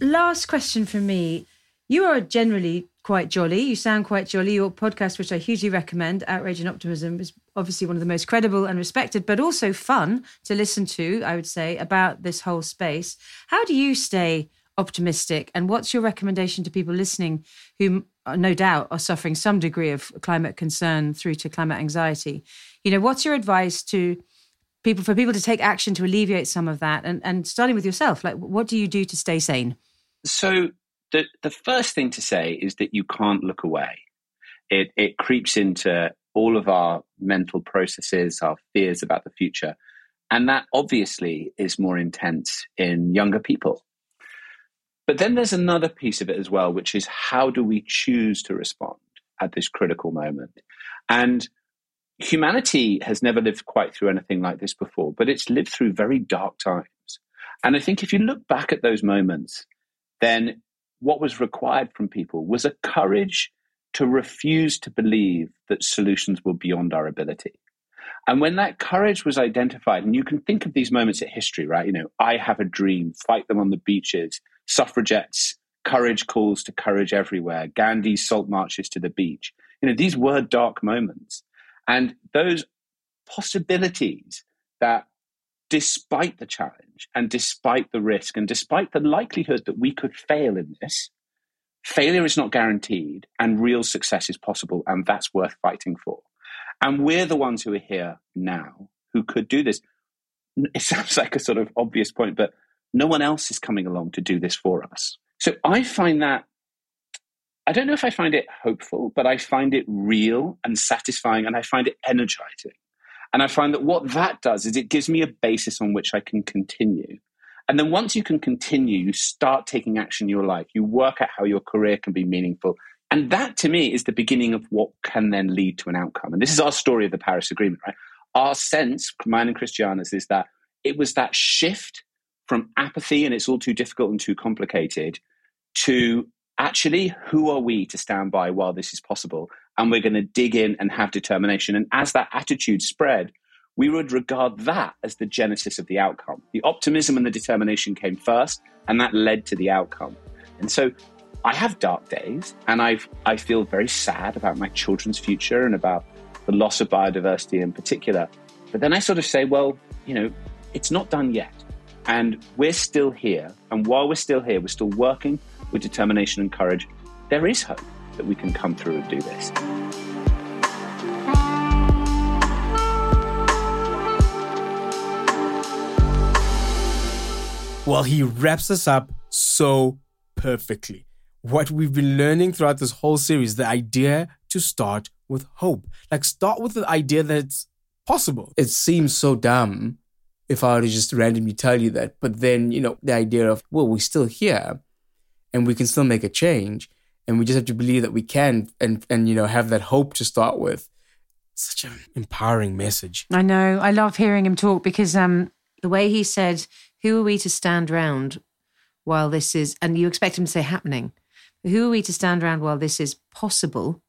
Last question from me. You are generally quite jolly. You sound quite jolly. Your podcast, which I hugely recommend, Outrage and Optimism, is obviously one of the most credible and respected, but also fun to listen to, I would say, about this whole space. How do you stay optimistic? And what's your recommendation to people listening who, uh, no doubt, are suffering some degree of climate concern through to climate anxiety? You know, what's your advice to people for people to take action to alleviate some of that? And, and starting with yourself like what do you do to stay sane? So the the first thing to say is that you can't look away. It it creeps into all of our mental processes our fears about the future. And that obviously is more intense in younger people but then there's another piece of it as well which is how do we choose to respond at this critical moment and humanity has never lived quite through anything like this before, but it's lived through very dark times. And I think if you look back at those moments, then what was required from people was a courage to refuse to believe that solutions were beyond our ability. And when that courage was identified, and you can think of these moments in history, right? You know, I have a dream, fight them on the beaches, suffragettes, courage calls to courage everywhere, Gandhi's salt marches to the beach. You know, these were dark moments. And those possibilities that, despite the challenge and despite the risk and despite the likelihood that we could fail in this, failure is not guaranteed and real success is possible. And that's worth fighting for. And we're the ones who are here now who could do this. It sounds like a sort of obvious point, but no one else is coming along to do this for us. So I find that I don't know if I find it hopeful, but I find it real and satisfying and I find it energizing. And I find that what that does is it gives me a basis on which I can continue. And then once you can continue, you start taking action in your life. You work out how your career can be meaningful. And that to me is the beginning of what can then lead to an outcome. And this is our story of the Paris Agreement, right? Our sense, mine and Christiana's, is that it was that shift from apathy and it's all too difficult and too complicated to actually, who are we to stand by while this is possible? And we're going to dig in and have determination. And as that attitude spread, we would regard that as the genesis of the outcome. The optimism and the determination came first, and that led to the outcome. And so I have dark days, and I've, I feel very sad about my children's future and about the loss of biodiversity in particular. But then I sort of say, well, you know, it's not done yet. And we're still here. And while we're still here, we're still working with determination and courage. There is hope that we can come through and do this. Well, he wraps us up so perfectly. What we've been learning throughout this whole series, the idea to start with hope. Like, start with the idea that it's possible. It seems so dumb if I were to just randomly tell you that. But then, you know, the idea of, well, we're still here and we can still make a change. And we just have to believe that we can and, and you know, have that hope to start with. Such an empowering message. I know. I love hearing him talk because um, the way he said, Who are we to stand around while this is, and you expect him to say happening, who are we to stand around while this is possible?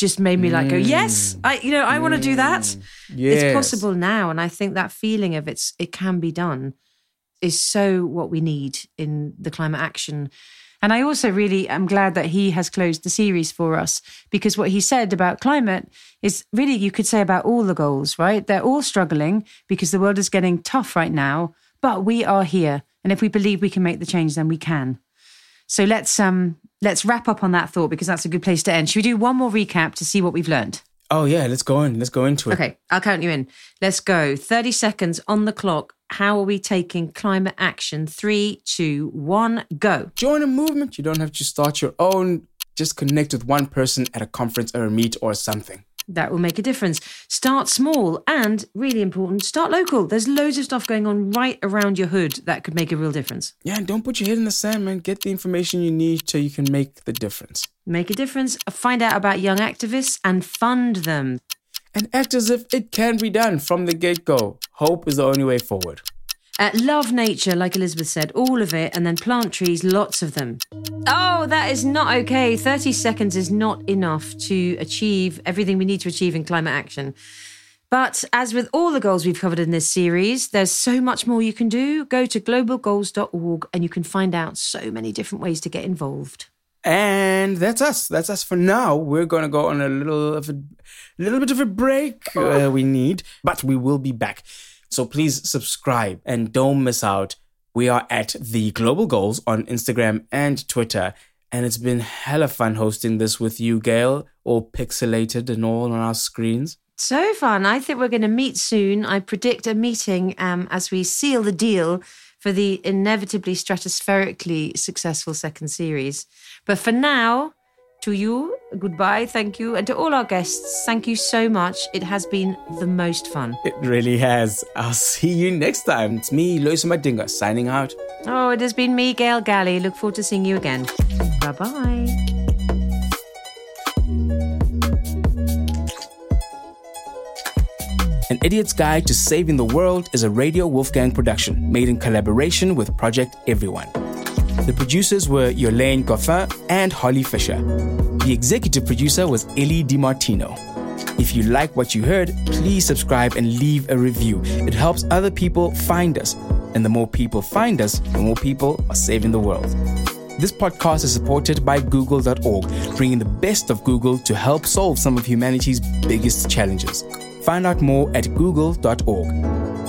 Just made me like go yes i you know i mm. want to do that mm. yes. it's possible now and i think that feeling of it's it can be done is so what we need in the climate action and i also really am glad that he has closed the series for us because what he said about climate is really you could say about all the goals right they're all struggling because the world is getting tough right now but we are here and if we believe we can make the change then we can so let's um let's wrap up on that thought because that's a good place to end. Should we do one more recap to see what we've learned? Oh yeah, let's go in. Let's go into it. Okay, I'll count you in. Let's go. 30 seconds on the clock. How are we taking climate action? Three, two, one, go. Join a movement. You don't have to start your own. Just connect with one person at a conference or a meet or something. That will make a difference. Start small and, really important, start local. There's loads of stuff going on right around your hood that could make a real difference. Yeah, and don't put your head in the sand, man. Get the information you need so you can make the difference. Make a difference. Find out about young activists and fund them. And act as if it can be done from the get go. Hope is the only way forward. Uh, love nature, like Elizabeth said, all of it, and then plant trees, lots of them. Oh, that is not okay. 30 seconds is not enough to achieve everything we need to achieve in climate action. But as with all the goals we've covered in this series, there's so much more you can do. Go to globalgoals.org and you can find out so many different ways to get involved. And that's us. That's us for now. We're going to go on a little of a little bit of a break uh, we need, but we will be back. So please subscribe and don't miss out. We are at the Global Goals on Instagram and Twitter. And it's been hella fun hosting this with you, Gail, all pixelated and all on our screens. So fun. I think we're going to meet soon. I predict a meeting um, as we seal the deal for the inevitably stratospherically successful second series. But for now, to you, goodbye, thank you. And to all our guests, thank you so much. It has been the most fun. It really has. I'll see you next time. It's me, Loyiso Madinga, signing out. Oh, it has been me, Gail Gallie. Look forward to seeing you again. Bye bye. An Idiot's Guide to Saving the World is a Radio Wolfgang production made in collaboration with Project Everyone. The producers were Yolaine Goffin and Holly Fisher. The executive producer was Ellie DiMartino. If you like what you heard, please subscribe and leave a review. It helps other people find us. And the more people find us, the more people are saving the world. This podcast is supported by Google.org, bringing the best of Google to help solve some of humanity's biggest challenges. Find out more at google.org.